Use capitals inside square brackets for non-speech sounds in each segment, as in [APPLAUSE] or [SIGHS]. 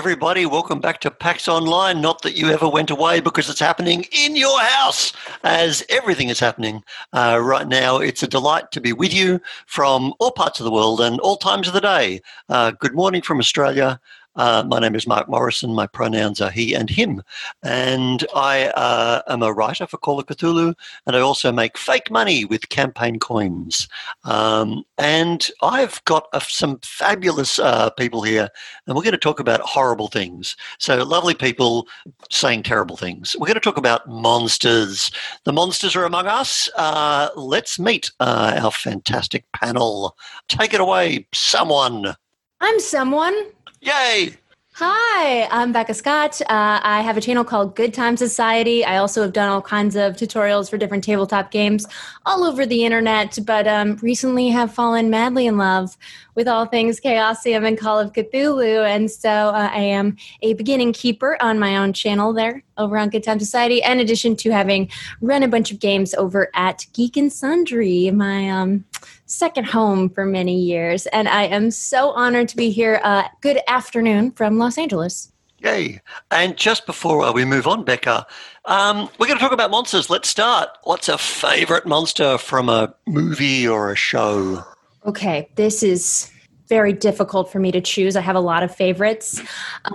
Everybody. Welcome back to PAX Online. Not that you ever went away because it's happening in your house, as everything is happening uh, right now. It's a delight to be with you from all parts of the world and all times of the day. Uh, good morning from Australia. Uh, my name is Mark Morrison. My pronouns are he and him. And I uh, am a writer for Call of Cthulhu, and I also make fake money with campaign coins. Um, and I've got uh, some fabulous uh, people here, and we're going to talk about horrible things. So, lovely people saying terrible things. We're going to talk about monsters. The monsters are among us. Uh, let's meet uh, our fantastic panel. Take it away, someone. I'm someone. Yay! Hi, I'm Becca Scott. Uh, I have a channel called Good Time Society. I also have done all kinds of tutorials for different tabletop games all over the internet, but um, recently have fallen madly in love with all things Chaosium and Call of Cthulhu. And so uh, I am a beginning keeper on my own channel there over on Good Time Society, in addition to having run a bunch of games over at Geek and Sundry, my um, second home for many years. And I am so honored to be here. Uh, good afternoon from Los Angeles. Yay. And just before uh, we move on, Becca, um, we're going to talk about monsters. Let's start. What's a favorite monster from a movie or a show? Okay, this is very difficult for me to choose. I have a lot of favorites.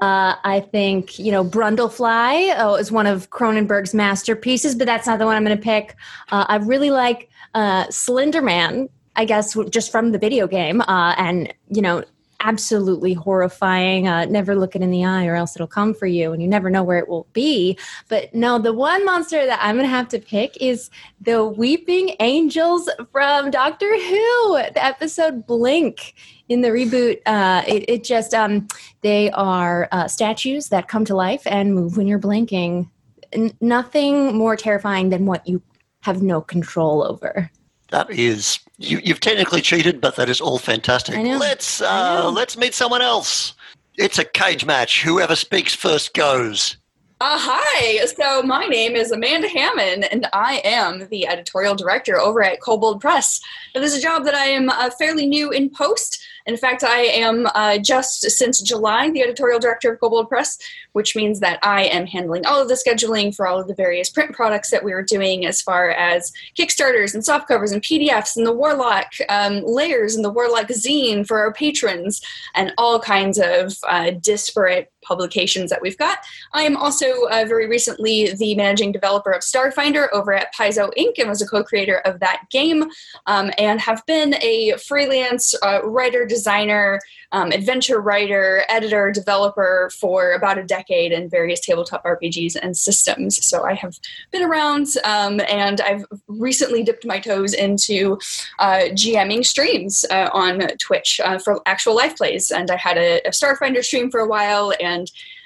Uh, I think, you know, Brundlefly oh, is one of Cronenberg's masterpieces, but that's not the one I'm going to pick. Uh, I really like uh, Slender Man I guess just from the video game, uh, and you know, absolutely horrifying. Uh, never look it in the eye, or else it'll come for you, and you never know where it will be. But no, the one monster that I'm gonna have to pick is the Weeping Angels from Doctor Who, the episode Blink in the reboot. Uh, it, it, just um, they are uh, statues that come to life and move when you're blinking. N- nothing more terrifying than what you have no control over. That is you, have technically cheated, but that is all fantastic. Let's uh, let's meet someone else. It's a cage match. Whoever speaks first goes. Uh, hi. So my name is Amanda Hammond, and I am the editorial director over at Kobold Press. It is a job that I am uh, fairly new in post. In fact, I am uh, just since July the editorial director of Kobold Press, which means that I am handling all of the scheduling for all of the various print products that we are doing, as far as Kickstarters and softcovers and PDFs and the Warlock um, Lairs and the Warlock zine for our patrons, and all kinds of uh, disparate publications that we've got. I am also uh, very recently the managing developer of Starfinder over at Paizo Inc. and was a co creator of that game, um, and have been a freelance uh, writer, designer, um, adventure writer, editor, developer for about a decade in various tabletop RPGs and systems. So I have been around um, and I've recently dipped my toes into uh, GMing streams uh, on Twitch uh, for actual live plays. And I had a, a Starfinder stream for a while and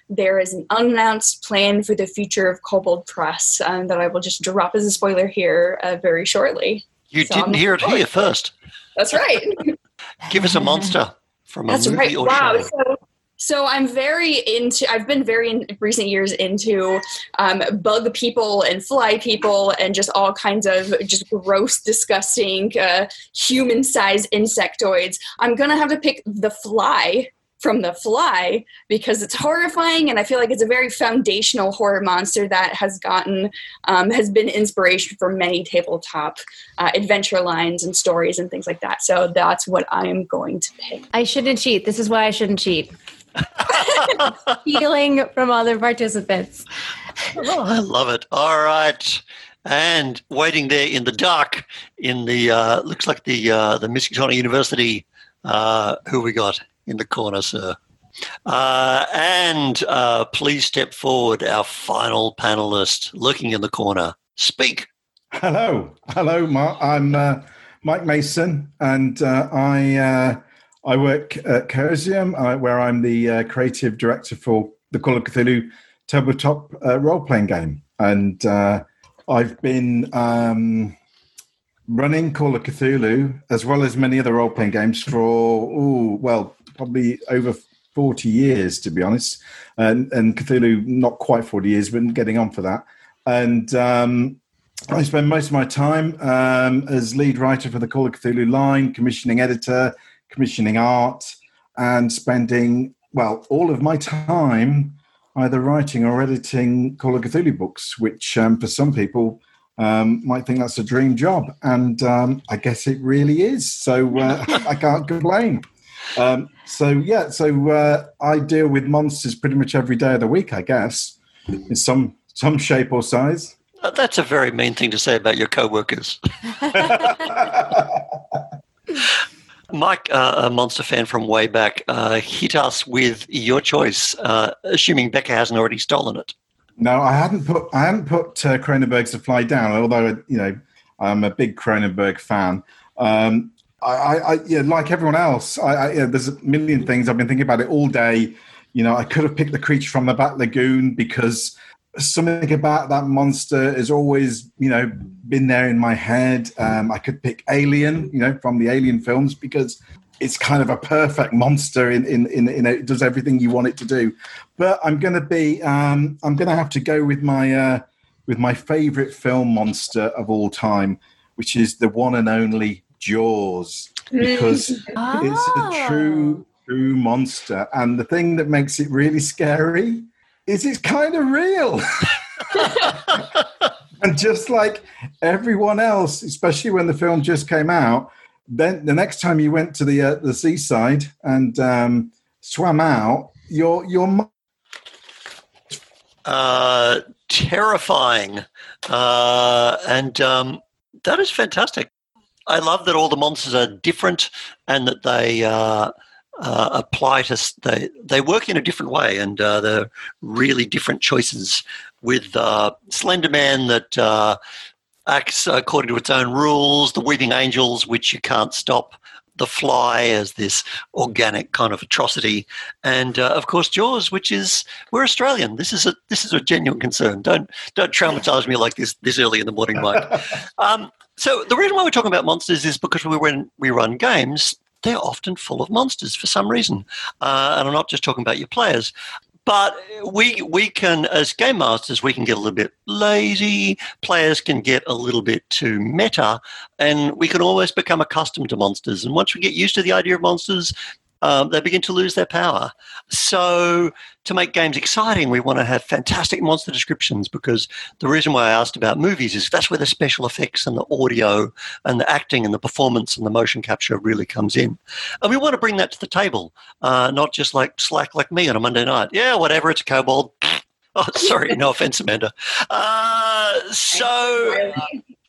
there is an unannounced plan for the future of Kobold Press um, that I will just drop as a spoiler here uh, very shortly. You so didn't hear it here first. That's right. [LAUGHS] Give us a monster from a movie right. or wow. show. So, so I'm very into. I've been very in recent years into um, bug people and fly people and just all kinds of just gross, disgusting, uh, human-sized insectoids. I'm gonna have to pick the fly from The Fly because it's horrifying, and I feel like it's a very foundational horror monster that has gotten um, has been inspiration for many tabletop uh, adventure lines and stories and things like that. So that's what I am going to pick. I shouldn't cheat. This is why I shouldn't cheat. [LAUGHS] Stealing from other participants. oh, I love it. All right. And waiting there in the dark, in the uh, looks like the uh, the Miskatonic University. Uh, who we got? In the corner, sir. Uh, and uh, please step forward, our final panelist, looking in the corner. Speak. Hello, hello, Mark. I'm uh, Mike Mason, and uh, I uh, I work at Chaosium, uh, where I'm the creative director for the Call of Cthulhu tabletop role playing game, and I've been. Um, running Call of Cthulhu as well as many other role playing games for oh well probably over 40 years, to be honest. And, and Cthulhu, not quite 40 years, but getting on for that. And um, I spend most of my time um, as lead writer for the Call of Cthulhu line, commissioning editor, commissioning art, and spending well, all of my time either writing or editing Call of Cthulhu books, which um, for some people um, might think that's a dream job. And um, I guess it really is. So uh, [LAUGHS] I can't complain. So, yeah, so uh, I deal with monsters pretty much every day of the week, I guess, in some, some shape or size. That's a very mean thing to say about your co-workers. [LAUGHS] Mike, uh, a monster fan from way back, uh, hit us with your choice, uh, assuming Becca hasn't already stolen it. No, I hadn't put I hadn't put uh, Cronenberg's The Fly down. Although you know I'm a big Cronenberg fan. Um, I, I, yeah, like everyone else. I, I yeah, there's a million things I've been thinking about it all day. You know, I could have picked the creature from the Black Lagoon because something about that monster has always you know been there in my head. Um, I could pick Alien, you know, from the Alien films because it's kind of a perfect monster in in in, in it does everything you want it to do. But I'm to be um, I'm to have to go with my uh, with my favorite film monster of all time, which is the one and only Jaws, because it's a true true monster. And the thing that makes it really scary is it's kind of real. [LAUGHS] and just like everyone else, especially when the film just came out, then the next time you went to the uh, the seaside and um, swam out, your your mo- Uh, terrifying. Uh, and um, that is fantastic. I love that all the monsters are different and that they uh, uh, apply to they they work in a different way and uh, they're really different choices. With uh, Slender Man that uh, acts according to its own rules, the Weeping Angels, which you can't stop, the Fly as this organic kind of atrocity, and uh, of course Jaws, which is we're Australian. This is a this is a genuine concern. Don't don't traumatize me like this this early in the morning, Mike. [LAUGHS] Um, so the reason why we're talking about monsters is because when we run games, they're often full of monsters for some reason, uh, and I'm not just talking about your players. But we we can, as game masters, we can get a little bit lazy. Players can get a little bit too meta, and we can almost become accustomed to monsters. And once we get used to the idea of monsters, um, they begin to lose their power. So, to make games exciting, we want to have fantastic monster descriptions because the reason why I asked about movies is that's where the special effects and the audio and the acting and the performance and the motion capture really comes in. And we want to bring that to the table, uh, not just like slack like me on a Monday night. Yeah, whatever, it's a kobold. [LAUGHS] Oh, sorry, no [LAUGHS] offense, Amanda. Uh, so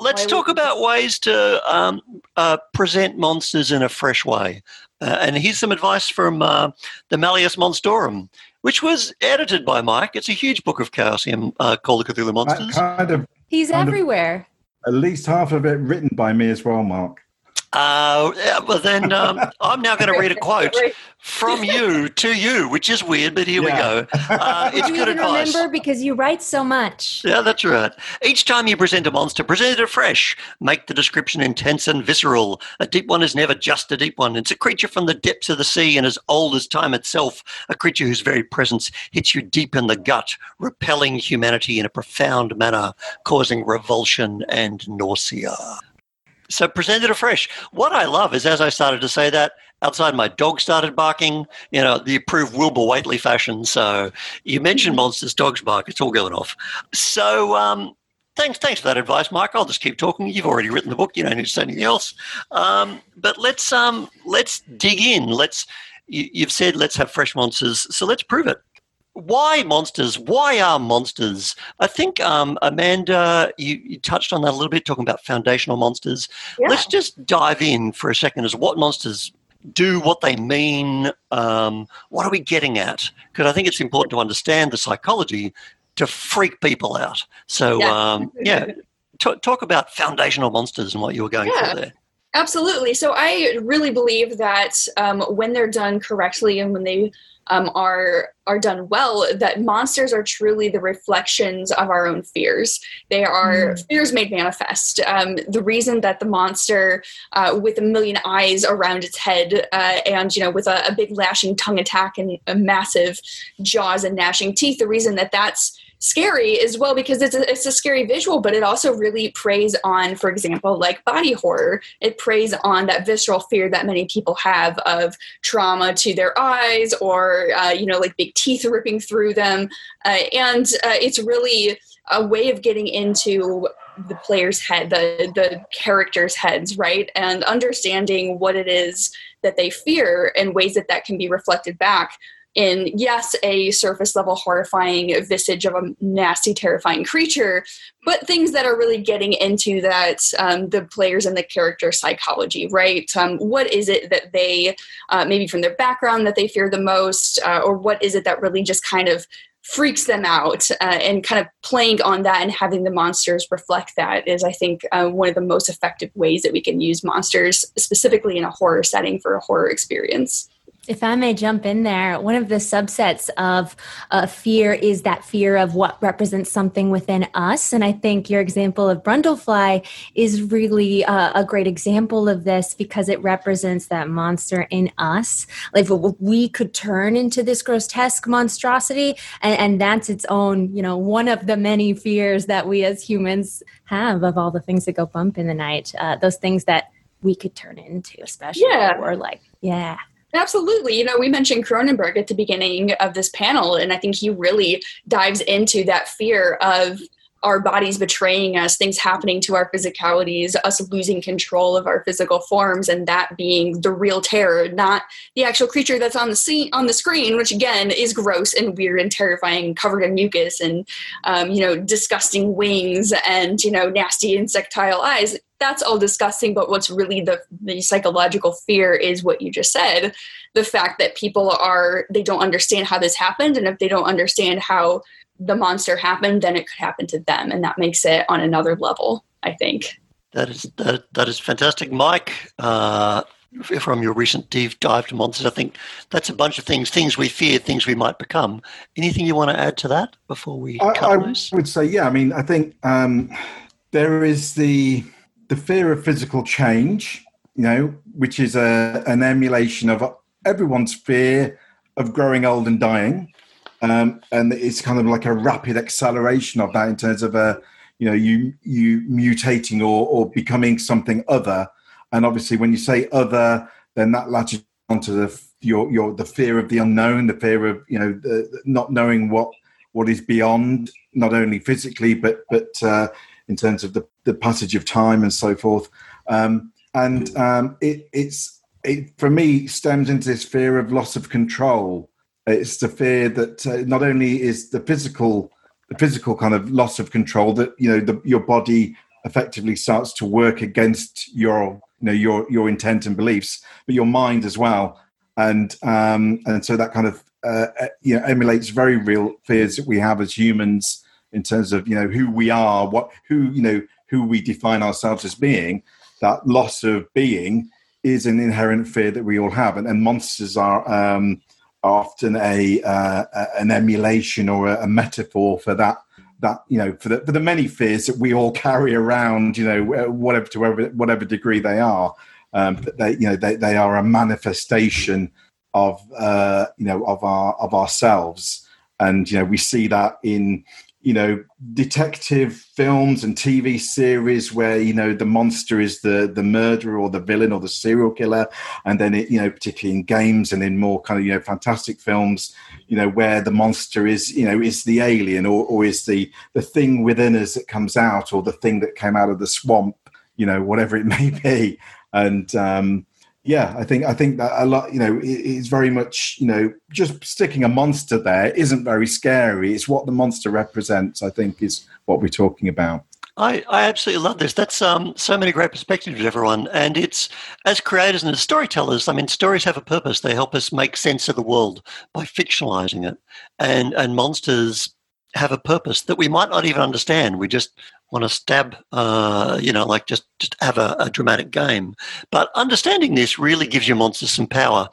let's talk about ways to um, uh, present monsters in a fresh way. Uh, and here's some advice from uh, the Malleus Monstorum, which was edited by Mike. It's a huge book of Chaosium uh, called the Cthulhu Monsters. kind of He's Kind of- everywhere. at least half of it written by me as well, Mark. Uh, yeah, well, then um, [LAUGHS] I'm now going to read a quote from you to you, which is weird, but here we go. Uh, it's you good even advice. remember because you write so much. Yeah, that's right. Each time you present a monster, present it afresh. Make the description intense and visceral. A deep one is never just a deep one. It's a creature from the depths of the sea and as old as time itself. A creature whose very presence hits you deep in the gut, repelling humanity in a profound manner, causing revulsion and nausea. So present it afresh. What I love is as I started to say that, outside my dog started barking, you know, the approved Wilbur Whateley fashion. So you mentioned monsters, dogs bark, it's all going off. So um, thanks, thanks for that advice, Mike. I'll just keep talking. You've already written the book. You don't need to say anything else. Um, but let's um, let's dig in. Let's. You, you've said let's have fresh monsters, so let's prove it. Why monsters? Why are monsters? I think um, Amanda, you, you touched on that a little bit, talking about foundational monsters. Yeah. Let's just dive in for a second as what monsters do, what they mean, um, what are we getting at? Because I think it's important to understand the psychology to freak people out. So, Yeah. um, yeah, [LAUGHS] t- talk about foundational monsters and what you were going Yeah. through there. Absolutely. So I really believe that um, when they're done correctly and when they um, are are done well, that monsters are truly the reflections of our own fears. They are fears made manifest. Um, the reason that the monster, uh, with a million eyes around its head, uh, and you know, with a, a big lashing tongue attack and a massive jaws and gnashing teeth, the reason that that's scary as well because it's a, it's a scary visual, but it also really preys on, for example, like body horror. It preys on that visceral fear that many people have of trauma to their eyes or, uh, you know, like big teeth ripping through them. Uh, and uh, it's really a way of getting into the player's head, the the characters' heads, right, and understanding what it is that they fear and ways that that can be reflected back in yes a surface level horrifying visage of a nasty terrifying creature but things that are really getting into that um, the players and the character psychology right? Um, what is it that they uh, maybe from their background that they fear the most uh, or what is it that really just kind of freaks them out uh, and kind of playing on that and having the monsters reflect that is i think uh, one of the most effective ways that we can use monsters specifically in a horror setting for a horror experience if I may jump in there, one of the subsets of uh, fear is that fear of what represents something within us. And I think your example of Brundlefly is really uh, a great example of this because it represents that monster in us. Like we could turn into this grotesque monstrosity, and, and that's its own, you know, one of the many fears that we as humans have of all the things that go bump in the night. Uh, those things that we could turn into, especially. Yeah. Or like, yeah. Absolutely. You know, we mentioned Cronenberg at the beginning of this panel, and I think he really dives into that fear of our bodies betraying us, things happening to our physicalities, us losing control of our physical forms, and that being the real terror, not the actual creature that's on the scene on the screen, which again is gross and weird and terrifying, covered in mucus and um, you know disgusting wings and you know nasty insectile eyes that's all disgusting but what's really the the psychological fear is what you just said. The fact that people are they don't understand how this happened and if they don't understand how the monster happened then it could happen to them and that makes it on another level i think. That is that, that is fantastic. Mike uh, from your recent deep dive to monsters i think that's a bunch of things things we fear things we might become. Anything you want to add to that before we i, cut I loose? would say yeah i mean i think um, there is the the fear of physical change, you know, which is a, an emulation of everyone's fear of growing old and dying. Um, and it's kind of like a rapid acceleration of that in terms of a, you know, you you mutating or, or becoming something other. And obviously, when you say other, then that latches onto the your your the fear of the unknown, the fear of you know the, not knowing what what is beyond, not only physically but but uh, in terms of the, the passage of time and so forth. Um, and um, it, it's it for me stems into this fear of loss of control. It's the fear that uh, not only is the physical the physical kind of loss of control that you know the, your body effectively starts to work against your you know your your intent and beliefs, but your mind as well. And um, and so that kind of uh, you know emulates very real fears that we have as humans in terms of you know who we are, what who you know who we define ourselves as being. That loss of being is an inherent fear that we all have, and, and monsters are um, often a, uh, an emulation or a, a metaphor for that that you know for the for the many fears that we all carry around you know whatever to whatever, whatever degree they are um, but they you know they, they are a manifestation of uh, you know of our of ourselves and you know we see that in you know detective films and tv series where you know the monster is the the murderer or the villain or the serial killer. And then it you know particularly in games and in more kind of you know fantastic films you know where the monster is you know is the alien or, or is the the thing within us that comes out or the thing that came out of the swamp you know whatever it [LAUGHS] may be. And um yeah, I think I think that a lot, you know, it's very much, you know, just sticking a monster there isn't very scary. It's what the monster represents. I think is what we're talking about. I, I absolutely love this. That's um, so many great perspectives, everyone. And it's as creators and as storytellers. I mean, stories have a purpose. They help us make sense of the world by fictionalizing it, and and monsters have a purpose that we might not even understand. We just want to stab, uh, you know, like just, just have a, a, dramatic game. But understanding this really gives your monsters some power.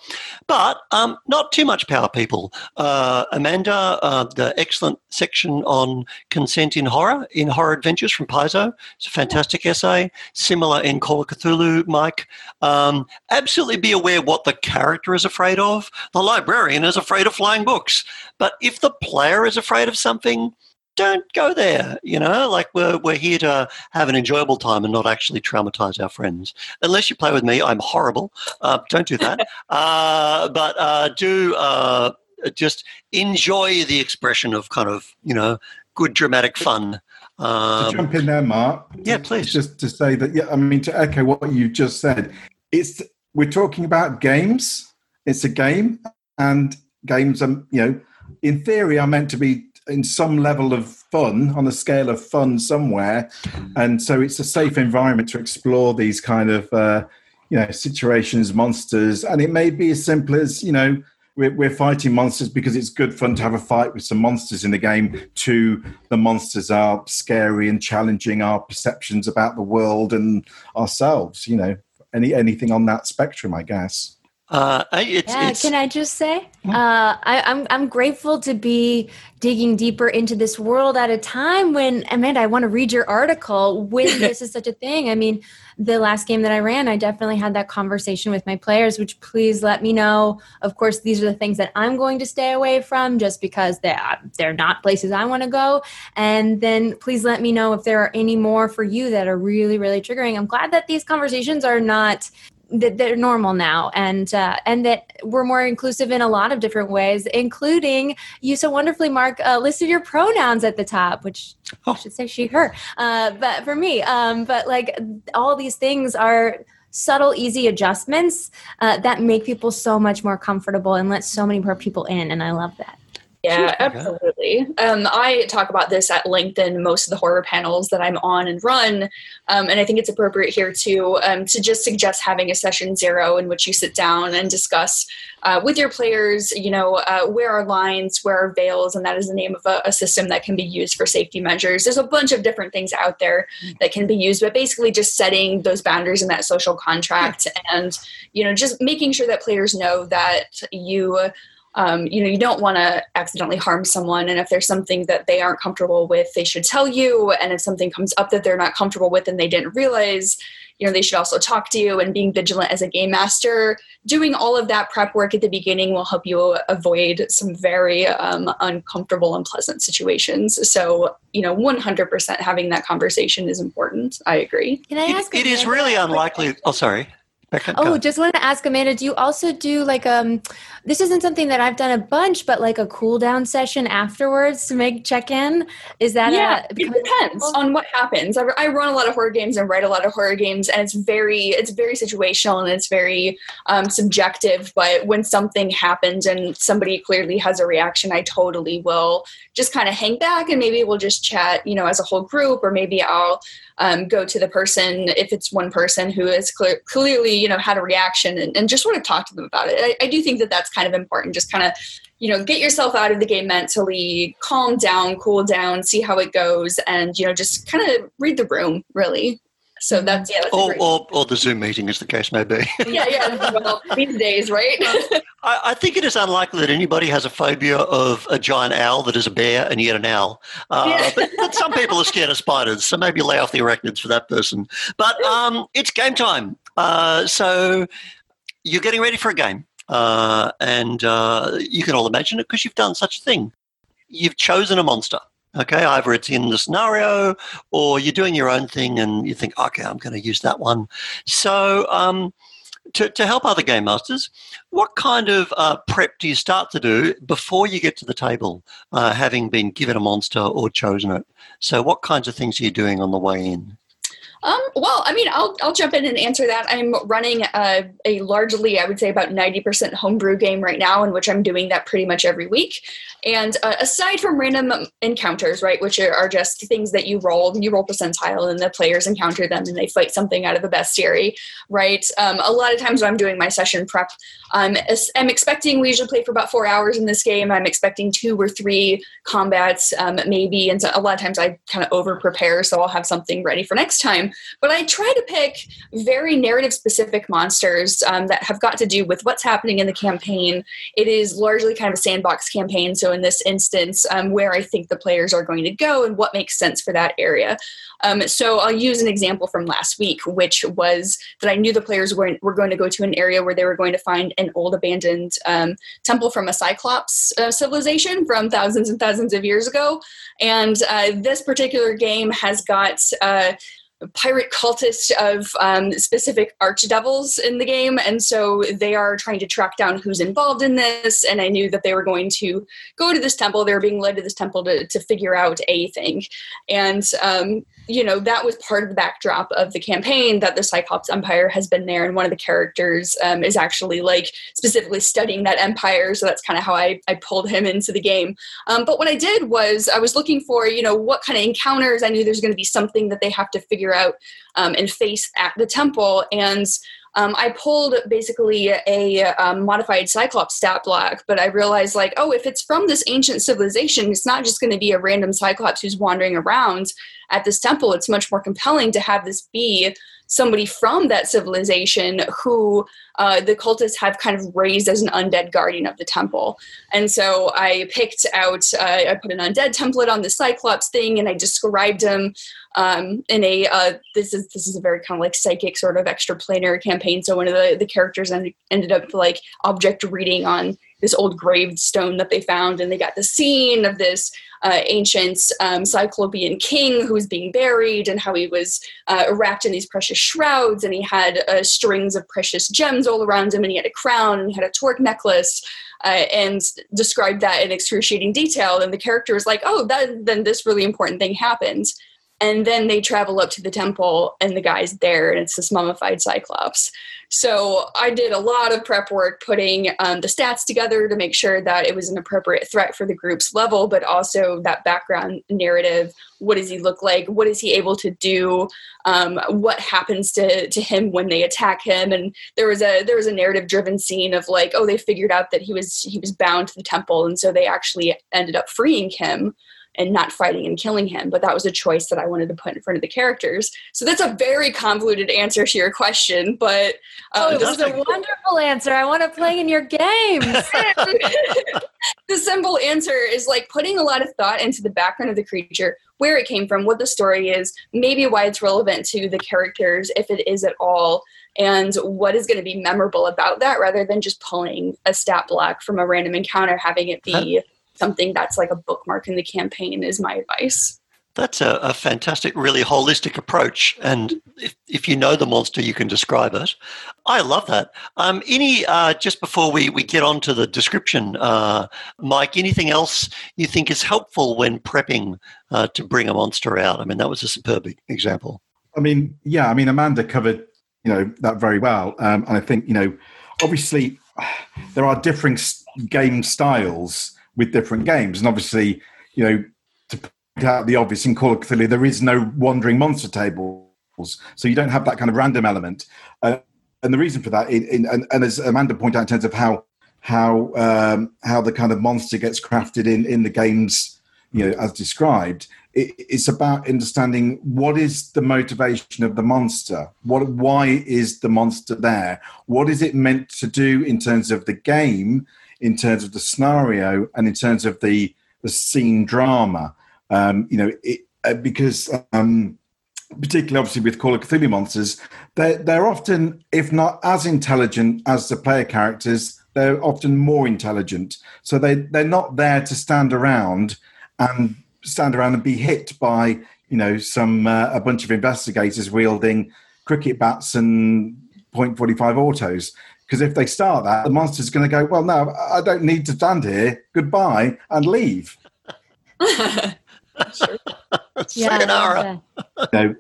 But um, not too much power, people. Uh, Amanda, uh, the excellent section on consent in horror, in Horror Adventures from Paizo. It's a fantastic essay. Similar in Call of Cthulhu, Mike. Um, absolutely be aware what the character is afraid of. The librarian is afraid of flying books. But if the player is afraid of something, don't go there. You know, like we're we're here to have an enjoyable time and not actually traumatize our friends. Unless you play with me, I'm horrible. Uh, don't do that. [LAUGHS] uh, but uh, do uh, just enjoy the expression of kind of you know good dramatic fun. Um, to jump in there, Mark. Yeah, please. Just to say that, yeah, I mean, to echo what you just said, it's we're talking about games. It's a game, and games are, you know, in theory, are meant to be in some level of fun on a scale of fun somewhere, and so it's a safe environment to explore these kind of, uh, you know, situations, monsters, and it may be as simple as you know we're, we're fighting monsters because it's good fun to have a fight with some monsters in the game. To the monsters are scary and challenging our perceptions about the world and ourselves. You know, any anything on that spectrum, I guess. Uh, it's, yeah, it's, can I just say, uh, I, am I'm, I'm grateful to be digging deeper into this world at a time when Amanda, I want to read your article when [LAUGHS] this is such a thing. I mean, the last game that I ran, I definitely had that conversation with my players. Which please let me know. Of course, these are the things that I'm going to stay away from, just because they they're not places I want to go. And then please let me know if there are any more for you that are really really triggering. I'm glad that these conversations are not that they're normal now. And uh, and that we're more inclusive in a lot of different ways including you so wonderfully mark uh, listed your pronouns at the top which oh. i should say she her. Uh, but for me um, but like all these things are subtle easy adjustments uh, that make people so much more comfortable and let so many more people in and i love that yeah, absolutely. Um, I talk about this at length in most of the horror panels that I'm on and run, um, and I think it's appropriate here too um, to just suggest having a session zero in which you sit down and discuss uh, with your players, you know, uh, where are lines, where are veils, and that is the name of a, a, system that can be used for safety measures. There's a bunch of different things out there that can be used, but basically just setting those boundaries in that social contract and, you know, just making sure that players know that you um, you know you don't want to accidentally harm someone and if there's something that they aren't comfortable with they should tell you and if something comes up that they're not comfortable with and they didn't realize you know they should also talk to you and being vigilant as a game master doing all of that prep work at the beginning will help you avoid some very um, uncomfortable and pleasant situations. So you know 100% having that conversation is important. I agree. Can i ask it, it is really unlikely oh sorry oh, just wanted to ask Amanda, do you also do like um this isn't something that I've done a bunch, but like a cool down session afterwards to make check in? Is that yeah? A, it depends on what happens. I, I, run a lot of horror games and write a lot of horror games, and it's very it's very situational and it's very um, subjective. But when something happens and somebody clearly has a reaction, I totally will just kind of hang back and maybe we'll just chat, you know, as a whole group, or maybe I'll um, go to the person if it's one person who has clear, clearly you know had a reaction and, and, just sort of talk to them about it. I, I do think that that's kind of important just kind of you know get yourself out of the game mentally calm down cool down see how it goes and you know just kind of read the room really so that's yeah. That's or, or, or, the Zoom meeting, as the case may be. [LAUGHS] yeah, yeah. [LAUGHS] Well, these days, right? I, I, think it is unlikely that anybody has a phobia of a giant owl that is a bear and yet an owl. Uh, yeah. but, but, some people are scared of spiders, so maybe lay off the arachnids for that person. But um, it's game time. Uh, so you're getting ready for a game. Uh, and uh, you can all imagine it because you've done such a thing. You've chosen a monster. Okay, either it's in the scenario or you're doing your own thing and you think, okay, I'm going to use that one. So, um, to, to help other game masters, what kind of uh, prep do you start to do before you get to the table, uh, having been given a monster or chosen it? So, what kinds of things are you doing on the way in? Um, well, I mean, I'll, I'll jump in and answer that. I'm running a, a largely, I would say, about 90% homebrew game right now, in which I'm doing that pretty much every week. And uh, aside from random encounters, right, which are, just things that you roll, you roll percentile, and the players encounter them and they fight something out of the bestiary, right? Um, a lot of times when I'm doing my session prep, I'm expecting, we usually play for about four hours in this game. I'm expecting two or three combats, um, maybe. And so a lot of times I kind of over prepare, so I'll have something ready for next time. Time. But I try to pick very narrative specific monsters um, that have got to do with what's happening in the campaign. It is largely kind of a sandbox campaign. So in this instance, um, where I think the players are going to go and what makes sense for that area. Um, so I'll use an example from last week, which was that I knew the players were, were going to go to an area where they were going to find an old abandoned um, temple from a Cyclops uh, civilization from thousands and thousands of years ago. And uh, this particular game has got uh, pirate cultists of um, specific archdevils in the game and so they are trying to track down who's involved in this and i knew that they were going to go to this temple. They were being led to this temple to, to figure out a thing. And um, you know that was part of the backdrop of the campaign that the cyclops empire has been there. And one of the characters um, is actually like specifically studying that empire. So that's kind of how I, I pulled him into the game. Um, but what i did was i was looking for you know what kind of encounters. I knew there's going to be something that they have to figure out um, and face at the temple. And um, I pulled basically a um, modified Cyclops stat block, but I realized like, oh, if it's from this ancient civilization, it's not just going to be a random Cyclops who's wandering around at this temple. It's much more compelling to have this be somebody from that civilization who uh, the cultists have kind of raised as an undead guardian of the temple. And so I picked out, uh, I put an undead template on the Cyclops thing, and I described him um, in a uh, this is this is a very kind of like psychic sort of extraplanar campaign. So one of the the characters ended, ended up like object reading on this old gravestone that they found, and they got the scene of this uh, ancient um, Cyclopean king who was being buried, and how he was uh, wrapped in these precious shrouds, and he had uh, strings of precious gems all around him, and he had a crown, and he had a torque necklace. Uh, and described that in excruciating detail, and the character was like, "Oh, that, then this really important thing happened." and then they travel up to the temple and the guy's there and it's this mummified cyclops so i did a lot of prep work putting um, the stats together to make sure that it was an appropriate threat for the group's level but also that background narrative. What does he look like? What is he able to do? Um, what happens to, to him when they attack him? And there was a there was a narrative driven scene of like oh they figured out that he was he was bound to the temple and so they actually ended up freeing him and not fighting and killing him. But that was a choice that I wanted to put in front of the characters. So that's a very convoluted answer to your question. But uh, oh, this is a wonderful answer. I want to play in your games. [LAUGHS] the simple answer is like putting a lot of thought into the background of the creature, where it came from, what the story is, maybe why it's relevant to the characters, if it is at all and what is going to be memorable about that rather than just pulling a stat block from a random encounter having it be something that's like a bookmark in the campaign is my advice. That's a, a fantastic, really holistic approach. And if, if you know the monster, you can describe it. I love that. Um, any, uh, just before we, we get on to the description, uh, Mike, anything else you think is helpful when prepping uh, to bring a monster out? I mean, that was a superb example. I mean, yeah, I mean, Amanda covered, you know, that very well. Um, and I think, you know, obviously [SIGHS] there are differing game styles with different games. And obviously, you know, to point out the obvious in Call of Cthulhu, there is no wandering monster tables. So you don't have that kind of random element. Uh, and the reason for that, in, in, and, and, as Amanda pointed out, in terms of how how um, how the kind of monster gets crafted in in the games, you know, as described, it, it's about understanding what is the motivation of the monster. What why is the monster there? What is it meant to do in terms of the game? In terms of the scenario and in terms of the the scene drama. Um, you know, it, uh, because um, particularly obviously with Call of Cthulhu monsters, they're they're often, if not as intelligent as the player characters, they're often more intelligent. So they they're not there to stand around and stand around and be hit by you know some uh, a bunch of investigators wielding cricket bats and .45 autos because if they start that, the monster's going to go, well, no, I don't need to stand here. Goodbye, and leave. [LAUGHS] Sayonara. no.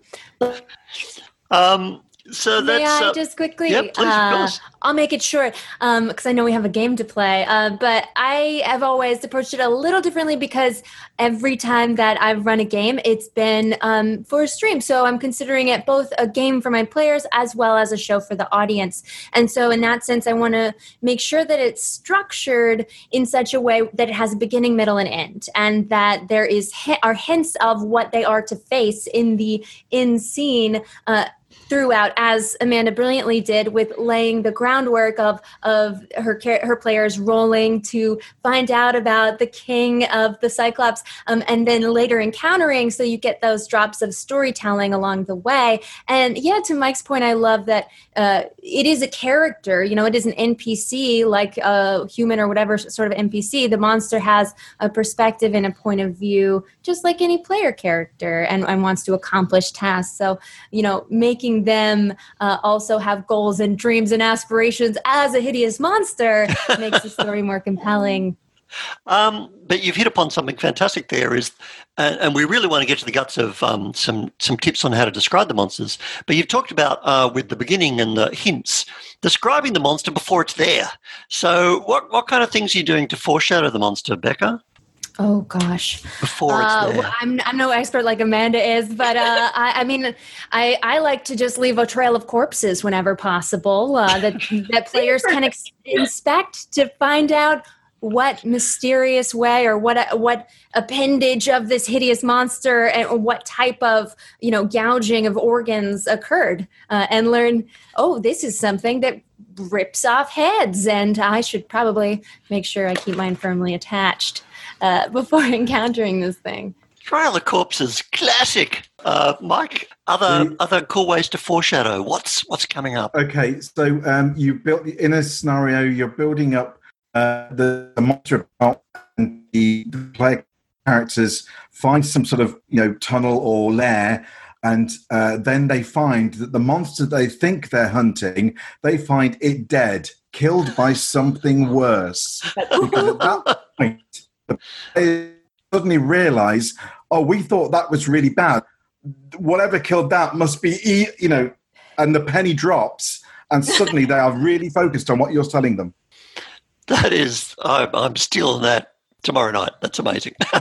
Um, So May that's I uh, just quickly? yeah, please, uh. I'll make it short because I know we have a game to play. Uh, but I have always approached it a little differently because every time that I've run a game, it's been um, for a stream. So I'm considering it both a game for my players as well as a show for the audience. And so, in that sense, I want to make sure that it's structured in such a way that it has a beginning, middle, and end, and that there is hi- are hints of what they are to face in the in scene. Uh, throughout as Amanda brilliantly did with laying the groundwork of of her her players rolling to find out about the king of the Cyclops um, and then later encountering so you get those drops of storytelling along the way. And yeah to Mike's point I love that uh, it is a character you know it is an NPC like a human or whatever sort of NPC the monster has a perspective and a point of view just like any player character and, and wants to accomplish tasks. So you know making them uh, also have goals and dreams and aspirations as a hideous monster [LAUGHS] makes the story more compelling Um, but you've hit upon something fantastic there is, and, and we really want to get to the guts of um, some some tips on how to describe the monsters. But you've talked about uh, with the beginning and the hints, describing the monster before it's there. So what what kind of things are you doing to foreshadow the monster, Becca, oh gosh. Before Uh, well, I'm, I'm no expert like Amanda is, but uh, [LAUGHS] I, I mean, I, I like to just leave a trail of corpses whenever possible uh, that [LAUGHS] that players can ex- inspect to find out what mysterious way or what what appendage of this hideous monster and what type of you know gouging of organs occurred, uh, and learn oh this is something that rips off heads, and I should probably make sure I keep mine firmly attached uh, [LAUGHS] before encountering this thing. Trial of Corpses, classic. Uh, Mike, other Mm. other cool ways to foreshadow. What's what's coming up? Okay, so um, you built in a scenario. You're building up uh, the, the monster and the, the player characters find some sort of you know tunnel or lair, and uh, then they find that the monster they think they're hunting, they find it dead, killed by something worse. Because at that [LAUGHS] point, the players suddenly realize, oh, we thought that was really bad. Whatever killed that must be, e- you know, and the penny drops, and suddenly they are really focused on what you're telling them. That is, I'm, I'm stealing that tomorrow night. That's amazing. [LAUGHS] Ooh,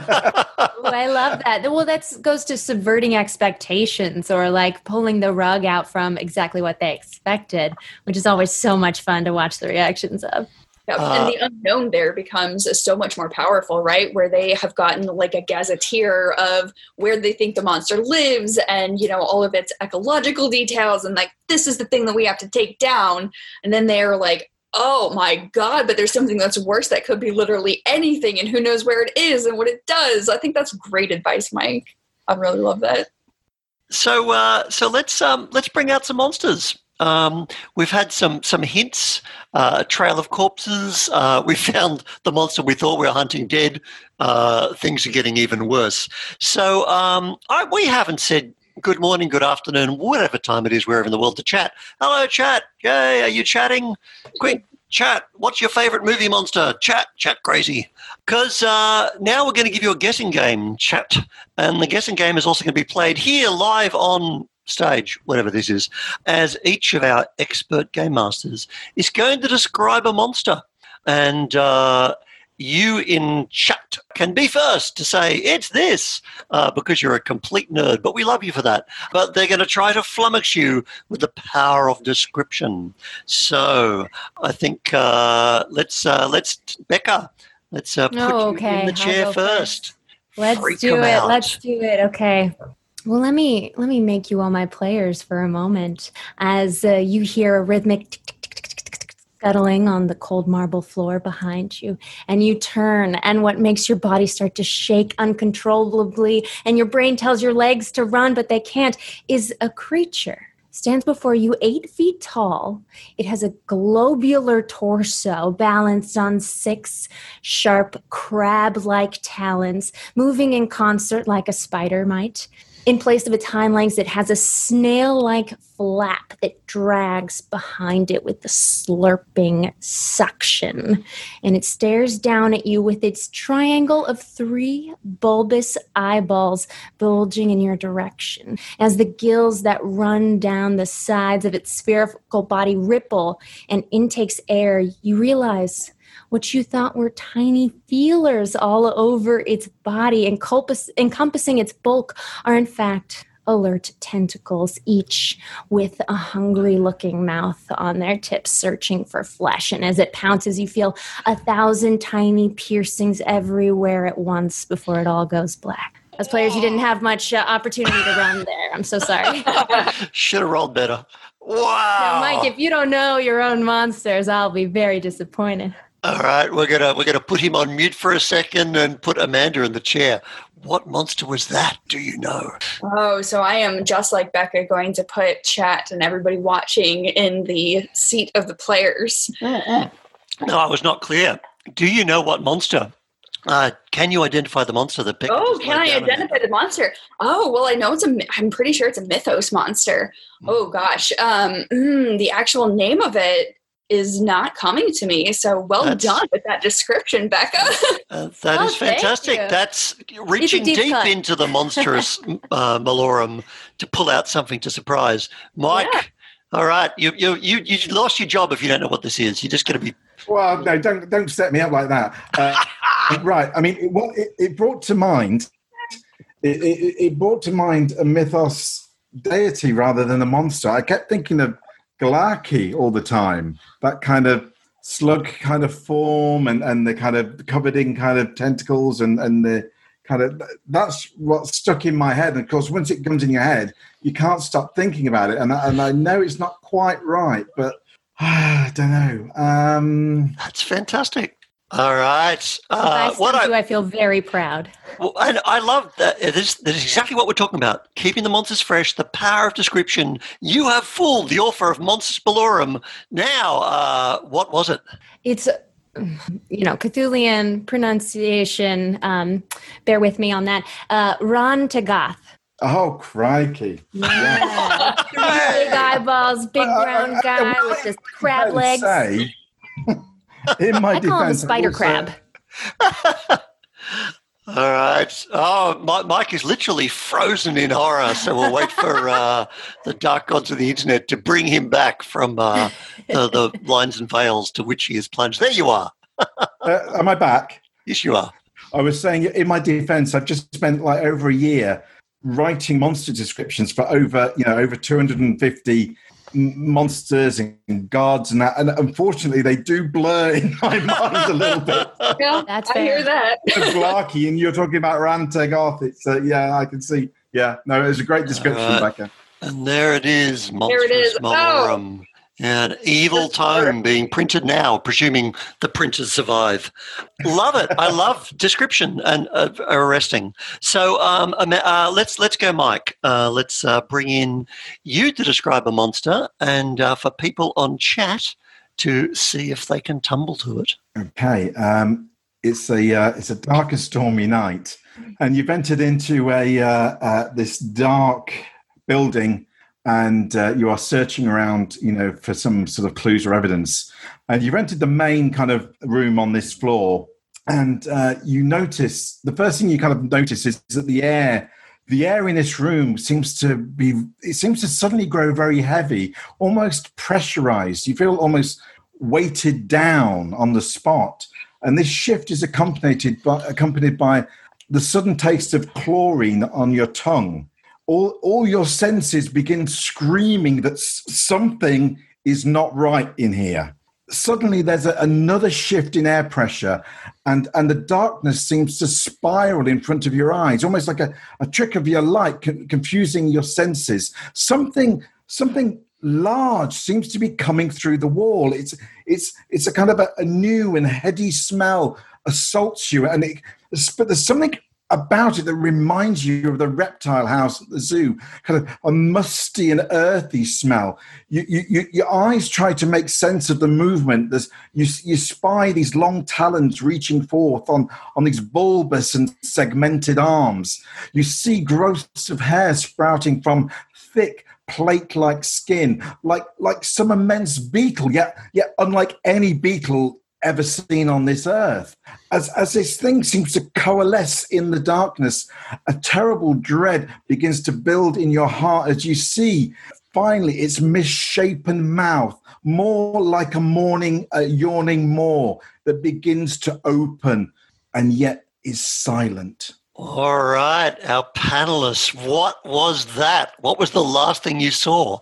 I love that. Well, that goes to subverting expectations or like pulling the rug out from exactly what they expected, which is always so much fun to watch the reactions of. Yep. Uh, and the unknown there becomes so much more powerful, right? Where they have gotten like a gazetteer of where they think the monster lives and, you know, all of its ecological details and like, this is the thing that we have to take down. And then they're like, oh my God, but there's something that's worse that could be literally anything and who knows where it is and what it does. I think that's great advice, Mike. I really love that. So, uh, so let's um, let's bring out some monsters. Um, we've had some some hints. Uh, trail of corpses. Uh, we [LAUGHS] found the monster we thought we were hunting dead. Uh, things are getting even worse. So um, I, we haven't said good morning, good afternoon, whatever time it is, wherever in the world to chat. Hello, chat. Yay, are you chatting? Quick, chat. What's your favorite movie monster? Chat, chat crazy. Because uh, now we're going to give you a guessing game, chat. And the guessing game is also going to be played here live on stage, whatever this is, as each of our expert game masters is going to describe a monster. And uh, you in chat can be first to say it's this uh, because you're a complete nerd, but we love you for that. But they're going to try to flummox you with the power of description. So I think uh, let's uh, let's Becca, let's uh, put Oh, you okay. in the chair first. Let's Freak do it. out. Let's do it. Okay. Well, let me let me make you all my players for a moment as uh, you hear a rhythmic scuttling on the cold marble floor behind you, and you turn, and what makes your body start to shake uncontrollably, and your brain tells your legs to run, but they can't, is a creature stands before you eight feet tall. It has a globular torso balanced on six sharp crab like talons, moving in concert like a spider might. In place of its hind legs, it has a snail like flap that drags behind it with the slurping suction. And it stares down at you with its triangle of three bulbous eyeballs bulging in your direction. As the gills that run down the sides of its spherical body ripple and intakes air, you realize what you thought were tiny feelers all over its body, encompass, encompassing its bulk, are in fact alert tentacles, each with a hungry looking mouth on their tips, searching for flesh. And as it pounces, you feel a thousand tiny piercings everywhere at once before it all goes black. As players, you didn't have much uh, opportunity to run there. I'm so sorry. [LAUGHS] Should have rolled better. Wow. Now, Mike, if you don't know your own monsters, I'll be very disappointed. All right, we're gonna we're gonna put him on mute for a second and put Amanda in the chair. What monster was that? Do you know? Oh, so I am just like Becca, going to put chat and everybody watching in the seat of the players. No, I was not clear. Do you know what monster? Uh, can you identify the monster that Becca? Oh, can I down in there? identify the monster? Oh, well, I know it's a. I'm pretty sure it's a mythos monster. Oh gosh, um, mm, the actual name of it is not coming to me. So well That's- done with that description, Becca. [LAUGHS] Uh, that Oh, is fantastic. That's reaching deep deep into the [LAUGHS] monstrous uh, Malorum to pull out something to surprise. Mike, Yeah. all right, you, you you you lost your job if you don't know what this is. You're just going to be. Well, no, don't don't set me up like that. Uh, [LAUGHS] right. I mean, it, what it, it brought to mind, it, it, it brought to mind a mythos deity rather than a monster. I kept thinking of Glaaki all the time. That kind of slug kind of form, and and the kind of covered in kind of tentacles, and and the kind of that's what stuck in my head. And of course, once it comes in your head, you can't stop thinking about it. And I, and I know it's not quite right, but. [SIGHS] I don't know. Um, That's fantastic. All right. Uh, I what stump I, you, I feel very proud. Well, and I love that. This, this is exactly what we're talking about. Keeping the monsters fresh, the power of description. You have fooled the author of Monsters Balorum. Now, uh, what was it? It's, you know, Cthulian pronunciation. Um, bear with me on that. Uh, Rhan-Tegoth. oh, crikey. Yeah. [LAUGHS] big eyeballs, big I- I- brown I- guy I- with just I crab legs. Say, [LAUGHS] in my I call him defense, spider also- crab. [LAUGHS] All right. Oh, Mike is literally frozen in horror. So we'll wait for uh, the dark gods of the internet to bring him back from uh, the, the [LAUGHS] lines and veils to which he is plunged. There you are. Uh, am I back? Yes, you are. I was saying, in my defense, I've just spent like over a year writing monster descriptions for over, you know, over 250 m- monsters and gods and that. And unfortunately, they do blur [LAUGHS] in my mind a little bit. yeah, That's I fair. hear that. [LAUGHS] Glaaki, and you're talking about Rhan-Tegoth. It's, uh, yeah, I can see. Yeah, no, it was a great description, All right. Becca. And there it is, Monstrous it is. Oh. Malorum. Yeah, an evil tome being printed now, presuming the printers survive. Love it. I love description and uh, arresting. So um, um, uh, let's let's go, Mike. Uh, let's uh, bring in you to describe a monster, and uh, for people on chat to see if they can tumble to it. Okay, um, it's a uh, it's a dark and stormy night, and you've entered into a uh, uh, this dark building, and uh, you are searching around, you know, for some sort of clues or evidence. And you've entered the main kind of room on this floor, and uh, you notice the first thing you kind of notice is that the air. The air in this room seems to be, it seems to suddenly grow very heavy, almost pressurized. You feel almost weighted down on the spot. And this shift is accompanied by, accompanied by the sudden taste of chlorine on your tongue. All, all your senses begin screaming that something is not right in here. Suddenly, there's a, another shift in air pressure, and, and the darkness seems to spiral in front of your eyes, almost like a, a trick of your light, con- confusing your senses. Something, something large seems to be coming through the wall. It's it's it's a kind of a, a new and heady smell assaults you, and it, but there's something about it that reminds you of the reptile house at the zoo, kind of a musty and earthy smell. You, you, you, your eyes try to make sense of the movement. There's, you, you spy these long talons reaching forth on, on these bulbous and segmented arms. You see growths of hair sprouting from thick, plate-like skin, like like some immense beetle. Yet, yet unlike any beetle ever seen on this earth. As, as this thing seems to coalesce in the darkness, a terrible dread begins to build in your heart as you see finally its misshapen mouth, more like a morning, a yawning maw that begins to open and yet is silent. All right, our panelists, what was that? What was the last thing you saw?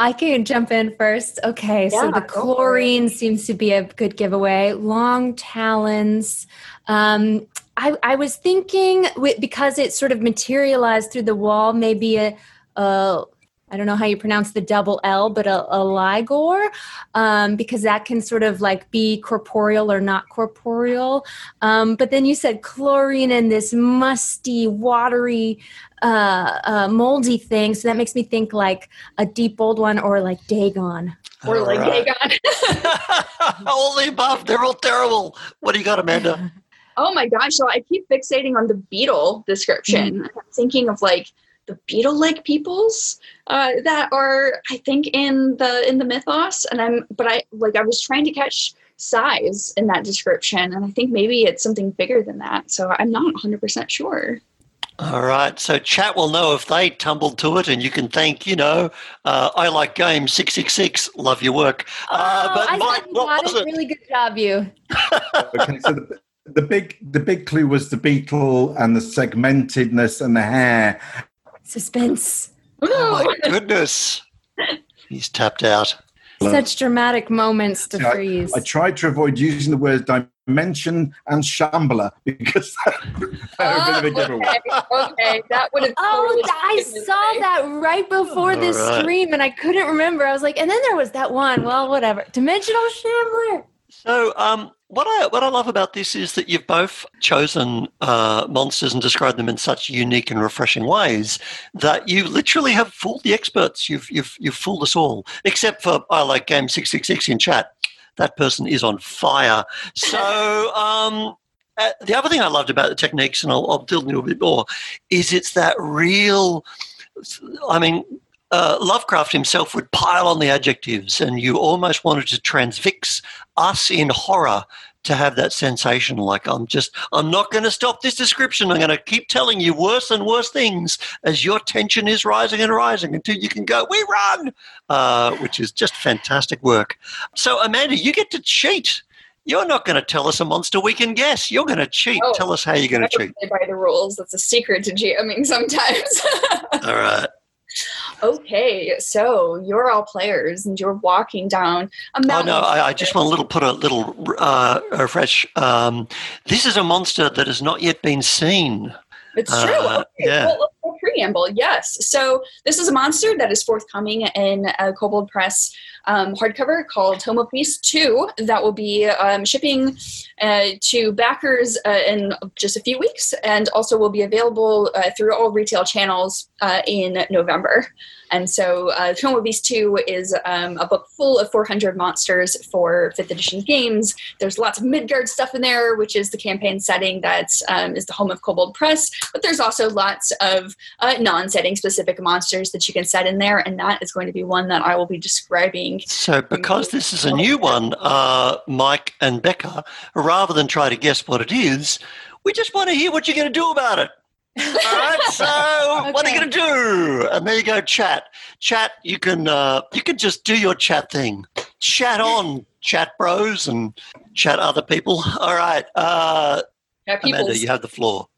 I can jump in first. Okay, Yeah, so the chlorine seems to be a good giveaway. Long talons. Um, I, I was thinking because it sort of materialized through the wall, maybe a, a I don't know how you pronounce the double L, but a, a Lloigor, um, because that can sort of like be corporeal or not corporeal. Um, but then you said chlorine and this musty, watery, uh, uh, moldy thing. So that makes me think like a deep old one or like Dagon. Or All like right. Dagon. [LAUGHS] [LAUGHS] Holy the above. They're all terrible. What do you got, Amanda? Oh my gosh! So I keep fixating on the beetle description. I'm thinking of like the beetle-like peoples uh, that are, I think, in the in the mythos. And I'm, but I like I was trying to catch size in that description, and I think maybe it's something bigger than that. So I'm not 100 percent sure. All right. So chat will know if they tumbled to it, and you can thank, you know, uh, I like games six six six. Love your work. Uh, oh, but I Mike, thought you what got was it. it? Really good job, you. [LAUGHS] okay, so the, the big the big clue was the beetle and the segmentedness and the hair. Suspense. Oh my goodness. He's tapped out. Such dramatic moments to See, freeze. I tried to avoid using the words dimension and shambler [LAUGHS] because they're a bit of a giveaway. okay, [LAUGHS] okay, that would have. Oh, I given me saw away. that right before this All right. stream, and I couldn't remember. I was like, and then there was that one. Well, whatever. Dimensional shambler. So, um, what I what I love about this is that you've both chosen uh, monsters and described them in such unique and refreshing ways that you literally have fooled the experts. You've you've you've fooled us all, except for I like game six six six in chat. That person is on fire. So. [LAUGHS] Um, uh, the other thing I loved about the techniques, and I'll, I'll delve into a bit more, is it's that real. I mean, uh, Lovecraft himself would pile on the adjectives, and you almost wanted to transfix us in horror to have that sensation. Like, I'm just, I'm not going to stop this description. I'm going to keep telling you worse and worse things as your tension is rising and rising until you can go, we run, uh, which is just fantastic work. So, Amanda, you get to cheat. You're not going to tell us a monster we can guess. You're going to cheat. Oh. tell us how you're going to cheat. by the rules. That's a secret to GMing sometimes. [LAUGHS] All right. Okay, so you're all players and you're walking down a mountain. Oh no! I, I just want to little put a little uh, refresh. Um, this is a monster that has not yet been seen. It's true. Uh, okay. yeah. Well, preamble. Yes. So this is a monster that is forthcoming in a Kobold Press um, hardcover called Tome of Beast 2 that will be um, shipping uh, to backers uh, in just a few weeks and also will be available uh, through all retail channels uh, in November. And so uh, Tome of Beast 2 is um, a book full of 400 monsters for 5th edition games. There's lots of Midgard stuff in there, which is the campaign setting that um, is the home of Kobold Press. But there's also lots of uh, non-setting specific monsters that you can set in there, and that is going to be one that I will be describing. So, because this is a new one, uh, Mike and Becca, rather than try to guess what it is, we just want to hear what you're going to do about it. All right. So, [LAUGHS] what are you going to do? And there you go. Chat, chat. You can uh, you can just do your chat thing. Chat on, chat bros, and chat other people. All right. Uh, Amanda, you have the floor.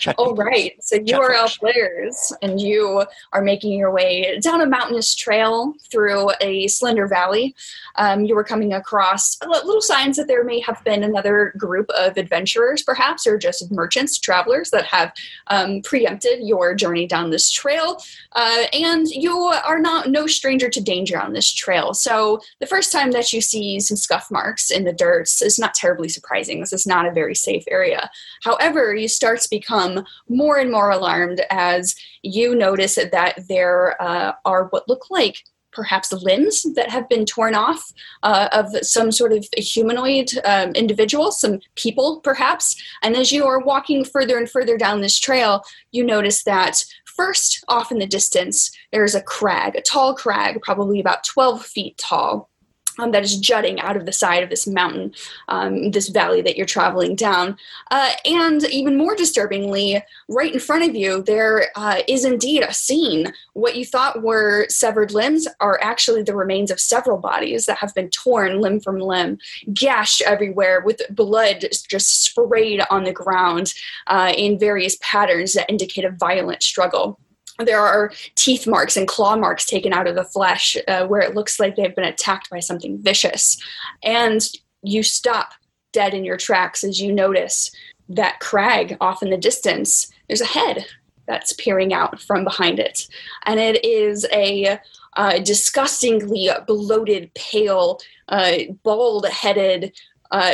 Chat Oh, right. So you are all folks. players, and you are making your way down a mountainous trail through a slender valley. Um, you were coming across little signs that there may have been another group of adventurers, perhaps, or just merchants, travelers that have um, preempted your journey down this trail. Uh, and you are not no stranger to danger on this trail. So the first time that you see some scuff marks in the dirt is not terribly surprising. This is not a very safe area. However, you start to become become more and more alarmed as you notice that there uh, are what look like perhaps limbs that have been torn off uh, of some sort of humanoid um, individual, some people perhaps. And as you are walking further and further down this trail, you notice that first, off in the distance, there's a crag, a tall crag, probably about 12 feet tall um, that is jutting out of the side of this mountain, um, this valley that you're traveling down. Uh, and even more disturbingly, right in front of you, there uh, is indeed a scene. What you thought were severed limbs are actually the remains of several bodies that have been torn limb from limb, gashed everywhere, with blood just sprayed on the ground uh, in various patterns that indicate a violent struggle there are teeth marks and claw marks taken out of the flesh uh, where it looks like they've been attacked by something vicious. And you stop dead in your tracks as you notice that crag off in the distance. There's a head that's peering out from behind it. And it is a uh, disgustingly bloated, pale, uh, bald headed, uh,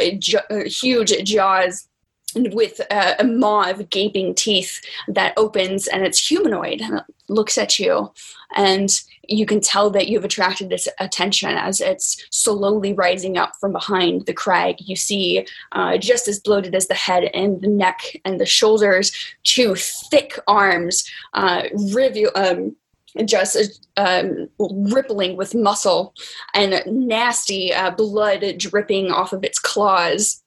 huge jaws with a, a maw of gaping teeth that opens and it's humanoid and it looks at you and you can tell that you've attracted its attention as it's slowly rising up from behind the crag. You see, uh, just as bloated as the head and the neck and the shoulders, two thick arms, uh, um, just um, rippling with muscle and nasty uh, blood dripping off of its claws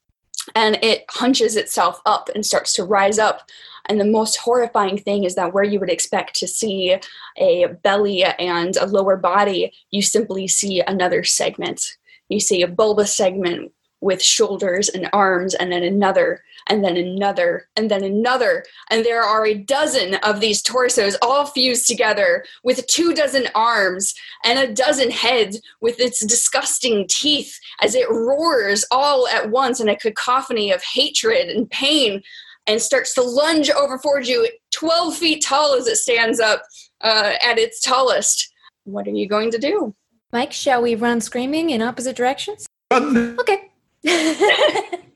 and it hunches itself up and starts to rise up. And the most horrifying thing is that where you would expect to see a belly and a lower body, you simply see another segment. You see a bulbous segment with shoulders and arms, and then another, and then another, and then another. And there are a dozen of these torsos all fused together with two dozen arms and a dozen heads with its disgusting teeth as it roars all at once in a cacophony of hatred and pain and starts to lunge over towards you, 12 feet tall as it stands up uh, at its tallest. What are you going to do? Mike, shall we run screaming in opposite directions? Run. Okay. [LAUGHS]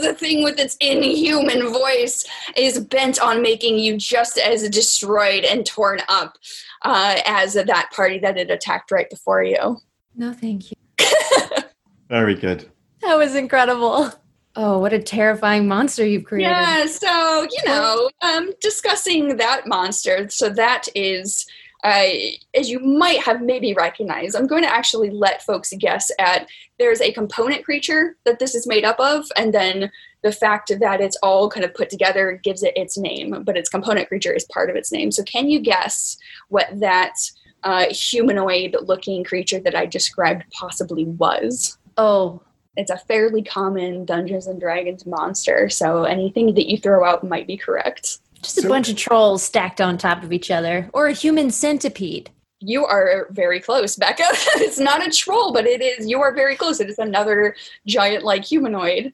the thing with its inhuman voice is bent on making you just as destroyed and torn up uh, as that party that it attacked right before you. No, thank you. [LAUGHS] Very good. That was incredible. Oh, what a terrifying monster you've created. Yeah, so, you know, um, discussing that monster. So that is uh, as you might have maybe recognized, I'm going to actually let folks guess at there's a component creature that this is made up of, and then the fact that it's all kind of put together gives it its name, but its component creature is part of its name. So, can you guess what that uh, humanoid looking creature that I described possibly was? Oh, it's a fairly common Dungeons and Dragons monster, so anything that you throw out might be correct. Just a so, bunch of trolls stacked on top of each other, or a human centipede. You are very close, Becca. [LAUGHS] it's not a troll, but it is. You are very close. It is another giant-like humanoid.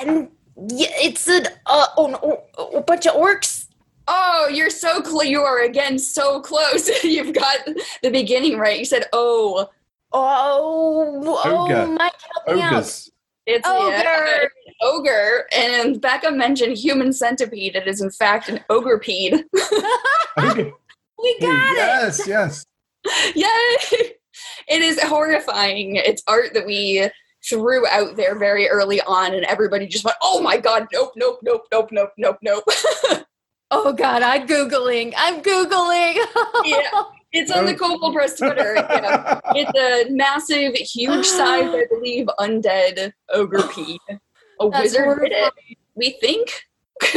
And it's a, uh, oh, a bunch of orcs. Oh, you're so close. You are again so close. [LAUGHS] You've got the beginning right. You said, "Oh, oh, oh, Mike, help me out." It's ogre. Yeah, uh, ogre, and Becca mentioned human centipede. It is in fact an ogrepede. okay. [LAUGHS] [LAUGHS] We got yes, it. Yes, yes. [LAUGHS] Yay! It is horrifying. It's art that we threw out there very early on, and everybody just went, "Oh my god, nope, nope, nope, nope, nope, nope, nope." oh god, I'm googling. I'm googling. yeah. It's on the Kobold Press Twitter. Yeah. [LAUGHS] It's a massive, huge size, I believe, undead ogre pea. A That's wizard did it. We think. [LAUGHS]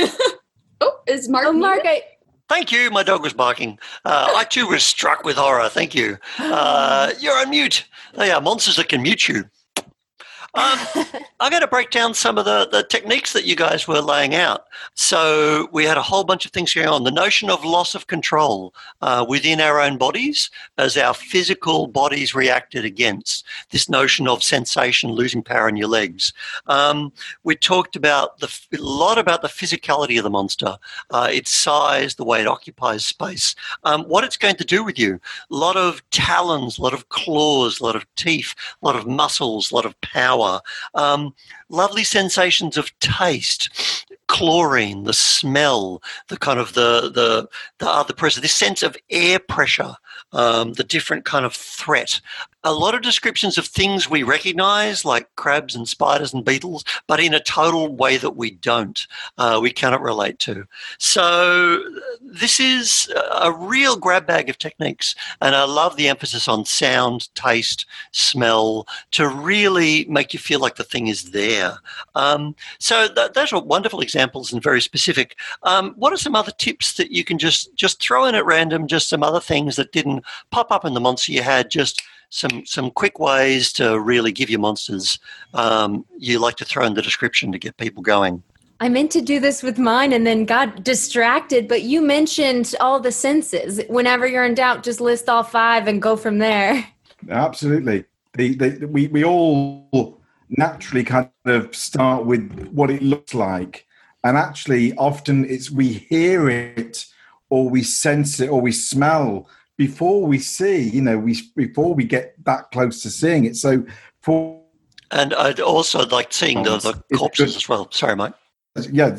oh, is Mark? Oh, Mark, I, Thank you. My dog was barking. Uh, I too was struck with horror. Thank you. Uh, you're on mute. They are monsters that can mute you. I'm going to break down some of the, the techniques that you guys were laying out. So, we had a whole bunch of things going on. The notion of loss of control uh, within our own bodies as our physical bodies reacted against this notion of sensation, losing power in your legs. Um, we talked about the, a lot about the physicality of the monster, uh, its size, the way it occupies space, um, what it's going to do with you. A lot of talons, a lot of claws, a lot of teeth, a lot of muscles, a lot of power Um, lovely sensations of taste, chlorine, the smell, the kind of the the the other pressure, this sense of air pressure, um, the different kind of threat a lot of descriptions of things we recognize, like crabs and spiders and beetles, but in a total way that we don't, uh, we cannot relate to. So, this is a real grab bag of techniques. And I love the emphasis on sound, taste, smell to really make you feel like the thing is there. Um, so, th- those are wonderful examples and very specific. Um, what are some other tips that you can just, just throw in at random, just some other things that didn't pop up in the monster you had, just some some quick ways to really give your monsters um, you like to throw in the description to get people going. I meant to do this with mine and then got distracted, but you mentioned all the senses. Whenever you're in doubt, just list all five and go from there. Absolutely. The, the, we, we all naturally kind of start with what it looks like. And actually, often it's we hear it or we sense it or we smell before we see, you know, we before we get that close to seeing it. So for and I'd also like seeing the, the corpses as well. Sorry, Mike. Yeah,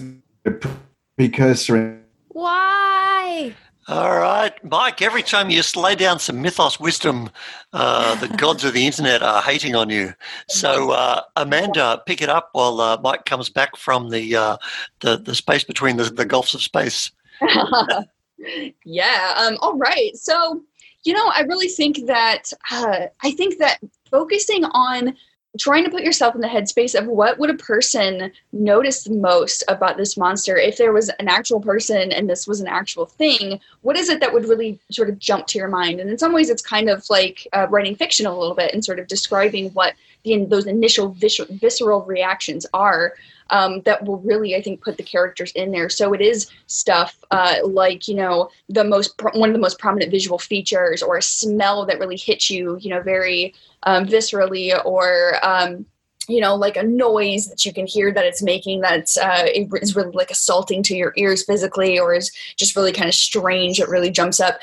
precursor. Why? All right, Mike. Every time you lay down some mythos wisdom, uh, the gods of the internet are hating on you. So, uh, Amanda, pick it up while uh, Mike comes back from the uh, the, the space between the, the gulfs of space. [LAUGHS] yeah. Um, all right. So, you know, I really think that uh, I think that focusing on trying to put yourself in the headspace of what would a person notice most about this monster? If there was an actual person and this was an actual thing what is it that would really sort of jump to your mind? And in some ways it's kind of like uh, writing fiction a little bit and sort of describing what the, those initial vis- visceral reactions are um, that will really, I think, put the characters in there. So it is stuff uh, like you know the most pro- one of the most prominent visual features, or a smell that really hits you, you know, very um, viscerally, or um, you know, like a noise that you can hear that it's making that uh, is really like assaulting to your ears physically, or is just really kind of strange. It really jumps up.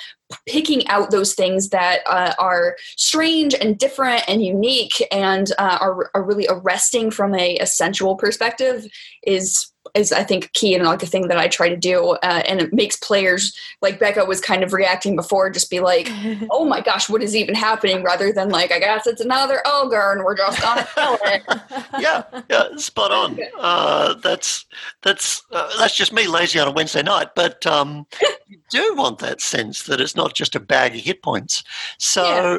Picking out those things that uh, are strange and different and unique and uh, are, are really arresting from a, a sensual perspective is is I think key and like a thing that I try to do, uh, and it makes players like Becca was kind of reacting before, just be like, [LAUGHS] "Oh my gosh, what is even happening?" Rather than like, "I guess it's another ogre, and we're just gonna kill it." [LAUGHS] yeah, yeah, spot on. [LAUGHS] Uh, that's that's uh, that's just me lazy on a Wednesday night, but um, you do want that sense that it's not just a bag of hit points. So. Yeah.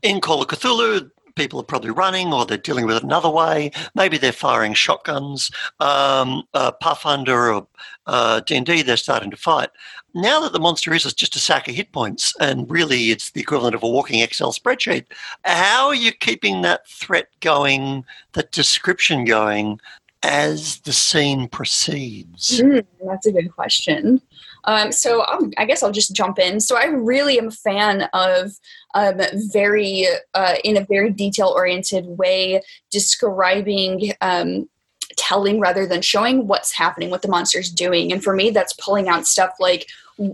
In Call of Cthulhu, people are probably running or they're dealing with it another way. Maybe they're firing shotguns. Um, uh, Pathfinder or uh, D&D, they're starting to fight. Now that the monster is just a sack of hit points and really it's the equivalent of a walking Excel spreadsheet, how are you keeping that threat going, that description going as the scene proceeds? Mm, that's a good question. Um, so I'm, i guess I'll just jump in. So I really am a fan of um, very, uh, in a very detail oriented way, describing. Um, telling rather than showing what's happening what the monster's doing and for me that's pulling out stuff like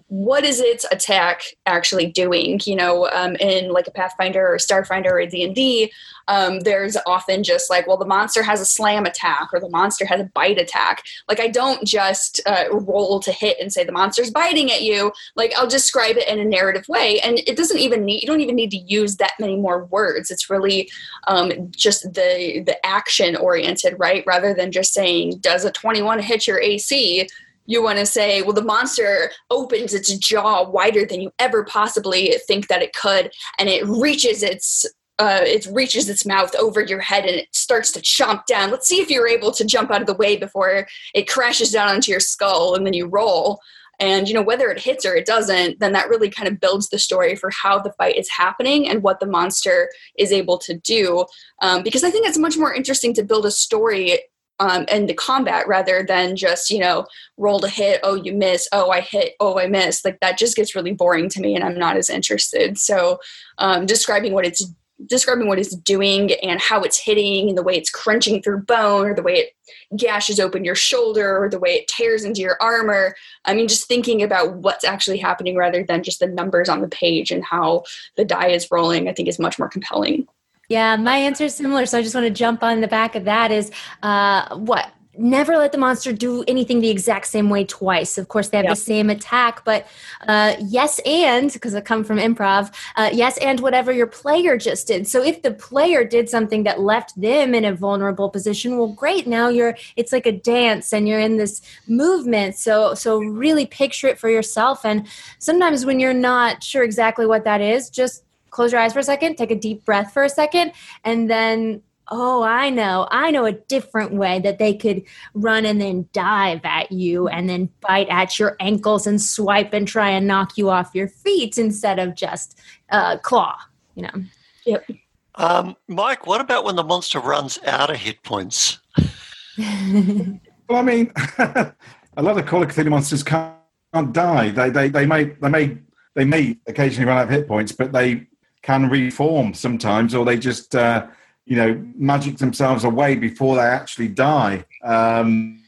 what is its attack actually doing? You know um, in like a pathfinder or starfinder or d&d um, there's often just like well the monster has a slam attack or the monster has a bite attack. Like i don't just uh, roll to hit and say the monster's biting at you. Like i'll describe it in a narrative way and it doesn't even need you don't even need to use that many more words. It's really um, just the the action oriented right? Rather than just saying does a 21 hit your ac you want to say, well, the monster opens its jaw wider than you ever possibly think that it could, and it reaches its uh, it reaches its mouth over your head and it starts to chomp down. Let's see if you're able to jump out of the way before it crashes down onto your skull, and then you roll. And you know whether it hits or it doesn't, then that really kind of builds the story for how the fight is happening and what the monster is able to do. Um, because I think it's much more interesting to build a story um, and the combat rather than just you know roll to hit oh you miss oh i hit oh i miss. Like that just gets really boring to me and i'm not as interested. So um, describing what it's describing what it's doing and how it's hitting and the way it's crunching through bone or the way it gashes open your shoulder or the way it tears into your armor. I mean just thinking about what's actually happening rather than just the numbers on the page and how the die is rolling i think is much more compelling Yeah, my answer is similar. So I just want to jump on the back of that is uh, what never let the monster do anything the exact same way twice. Of course, they have yep. the same attack, but uh, yes, and because I come from improv, uh, yes, and whatever your player just did. So if the player did something that left them in a vulnerable position, well, great. Now you're it's like a dance, and you're in this movement. So so really picture it for yourself. And sometimes when you're not sure exactly what that is, just close your eyes for a second, take a deep breath for a second, and then oh, I know, I know a different way that they could run and then dive at you and then bite at your ankles and swipe and try and knock you off your feet instead of just uh, claw, you know. Yep. Um, Mike, what about when the monster runs out of hit points? [LAUGHS] well, I mean, [LAUGHS] a lot of Call of Cthulhu monsters can't, can't die. They, they, they may, they may, they may occasionally run out of hit points, but they can reform sometimes, or they just uh, you know, magic themselves away before they actually die. Um,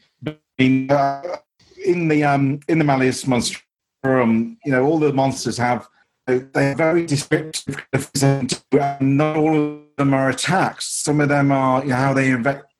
in, uh, in the um, in the Malleus Monstrorum, you know, all the monsters have they're very descriptive, and not all of them are attacks. Some of them are you know, how they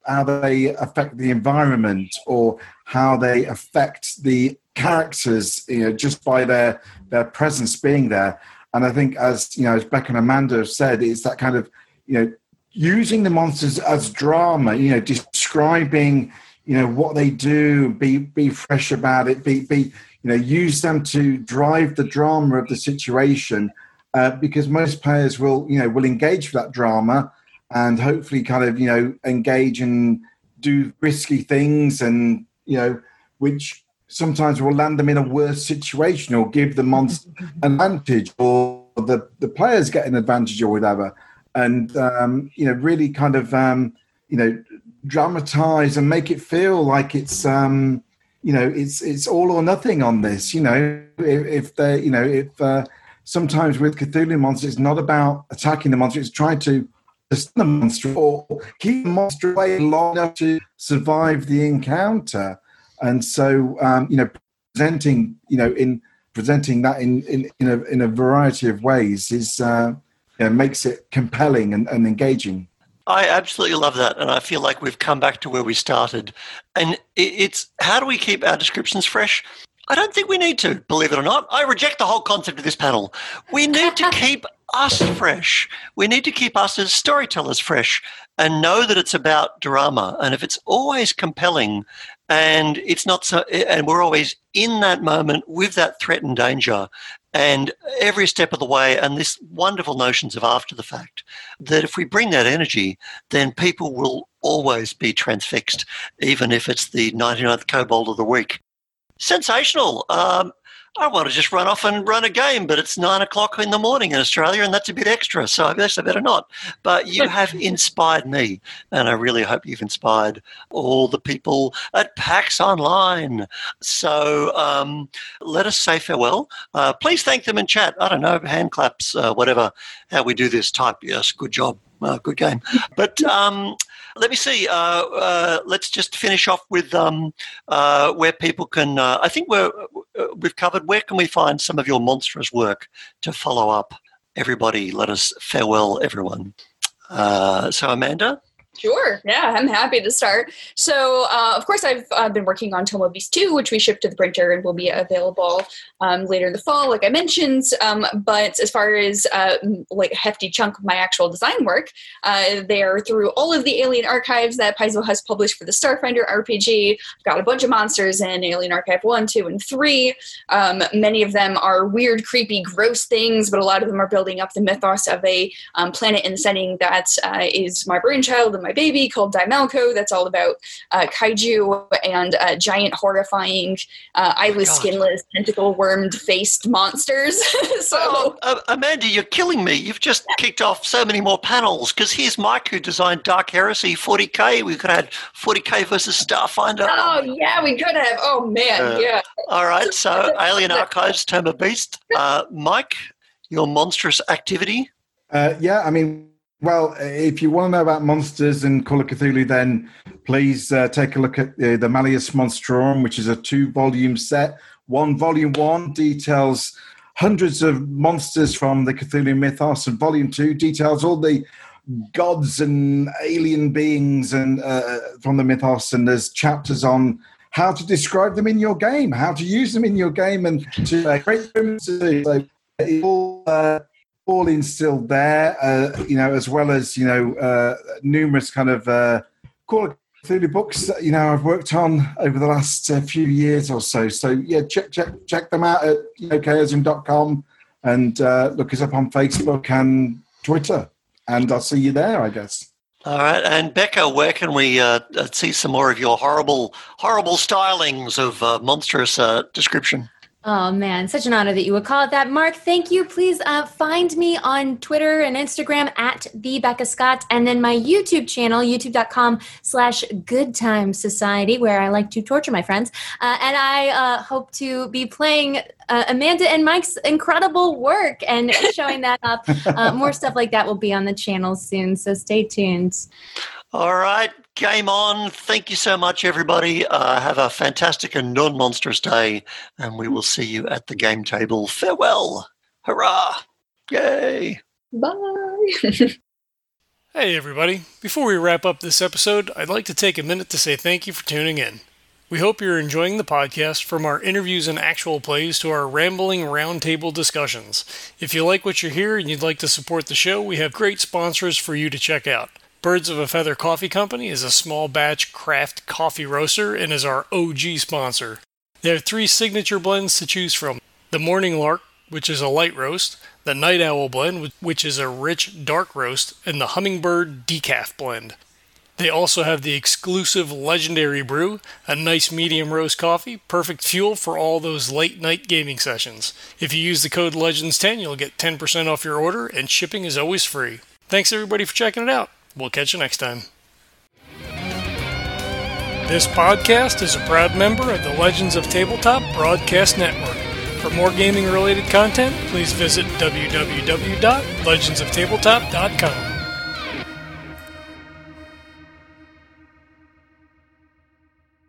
how they affect the environment or how they affect the characters, you know, just by their their presence being there. And I think, as you know, as Beck and Amanda have said, it's that kind of you know using the monsters as drama, you know, describing, you know, what they do, be be fresh about it, be be, you know, use them to drive the drama of the situation, uh, because most players will, you know, will engage with that drama and hopefully kind of, you know, engage and do risky things and, you know, which sometimes will land them in a worse situation or give the monster [LAUGHS] an advantage or the, the players get an advantage or whatever and um, you know really kind of um, you know dramatize and make it feel like it's um, you know it's it's all or nothing on this. You know if, if they you know if uh, sometimes with Cthulhu monsters it's not about attacking the monster; it's trying to stun the monster or keep the monster away long enough to survive the encounter. And so um, you know presenting you know in presenting that in in in a, in a variety of ways is. Uh, you know, makes it compelling and, and engaging. I absolutely love that. And I feel like we've come back to where we started. And it's how do we keep our descriptions fresh? I don't think we need to, believe it or not. I reject the whole concept of this panel. We need to [LAUGHS] keep us fresh. We need to keep us as storytellers fresh and know that it's about drama. And if it's always compelling and it's not so, and we're always in that moment with that threat and danger, and every step of the way, and this wonderful notions of after the fact, that if we bring that energy, then people will always be transfixed, even if it's the 99th kobold of the week. Sensational. Um, I want to just run off and run a game, but it's nine o'clock in the morning in Australia, and that's a bit extra. So I guess I better not. But you [LAUGHS] have inspired me, and I really hope you've inspired all the people at PAX Online. So um, let us say farewell. Uh, please thank them in chat. I don't know, hand claps, uh, whatever. How we do this type. Yes, good job. Uh, good game. But [LAUGHS] um, let me see. Uh, uh, let's just finish off with um, uh, where people can. Uh, I think we're we've covered. Where can we find some of your monstrous work to follow up? Everybody, let us farewell, everyone. Uh, so, Amanda. Sure. Yeah, I'm happy to start. So, uh, of course, I've uh, been working on Tome of Beast 2, which we shipped to the printer and will be available um, later in the fall, like I mentioned. Um, but as far as uh, like a hefty chunk of my actual design work, uh, they are through all of the Alien archives that Paizo has published for the Starfinder RPG. I've got a bunch of monsters in Alien Archive 1, 2, and 3. Um, many of them are weird, creepy, gross things, but a lot of them are building up the mythos of a um, planet and setting that uh, is my brainchild and my baby called Daimalko. That's all about uh, kaiju and uh, giant, horrifying, uh, eyeless, oh skinless, tentacle wormed faced monsters. [LAUGHS] so, oh, uh, Amanda, you're killing me. You've just kicked off so many more panels because here's Mike who designed Dark Heresy 40k. We could have had 40k versus Starfinder. Oh yeah, we could have. Oh man, uh, yeah. All right, so [LAUGHS] Alien Archives, Tome of Beast. Uh, Mike, your monstrous activity. Uh yeah, I mean well, if you want to know about monsters and Call of Cthulhu, then please uh, take a look at uh, the Malleus Monstrorum, which is a two volume set. One volume one details hundreds of monsters from the Cthulhu mythos, and volume two details all the gods and alien beings and uh, from the mythos, and there's chapters on how to describe them in your game, how to use them in your game, and to uh, create them. So all, uh, all instilled there, uh, you know, as well as you know uh, numerous kind of uh, Call of Cthulhu books that you know I've worked on over the last uh, few years or so. So yeah, check check check them out at chaosium.com and uh, look us up on Facebook and Twitter, and I'll see you there, I guess. All right, and Becca, where can we uh, uh see some more of your horrible, horrible stylings of monstrous description? Oh man, such an honor that you would call it that. Mark, thank you. Please uh, find me on Twitter and Instagram at the Becca Scott, and then my YouTube channel, youtube.com slash Good Time Society, where I like to torture my friends. Uh, and I uh, hope to be playing uh, Amanda and Mike's incredible work and [LAUGHS] showing that up. Uh, more stuff like that will be on the channel soon, so stay tuned. All right, game on. Thank you so much, everybody. Uh, have a fantastic and non monstrous day, and we will see you at the game table. Farewell. Hurrah. Yay. Bye. [LAUGHS] hey, everybody. Before we wrap up this episode, I'd like to take a minute to say thank you for tuning in. We hope you're enjoying the podcast from our interviews and actual plays to our rambling roundtable discussions. If you like what you hear and you'd like to support the show, we have great sponsors for you to check out. Birds of a Feather Coffee Company is a small batch craft coffee roaster and is our OG sponsor. They have three signature blends to choose from the Morning Lark, which is a light roast, the Night Owl blend, which is a rich dark roast, and the Hummingbird Decaf blend. They also have the exclusive Legendary Brew, a nice medium roast coffee, perfect fuel for all those late night gaming sessions. If you use the code LEGENDS10, you'll get 10% off your order, and shipping is always free. Thanks everybody for checking it out. We'll catch you next time. This podcast is a proud member of the Legends of Tabletop Broadcast Network. For more gaming related content, please visit www.legendsoftabletop.com.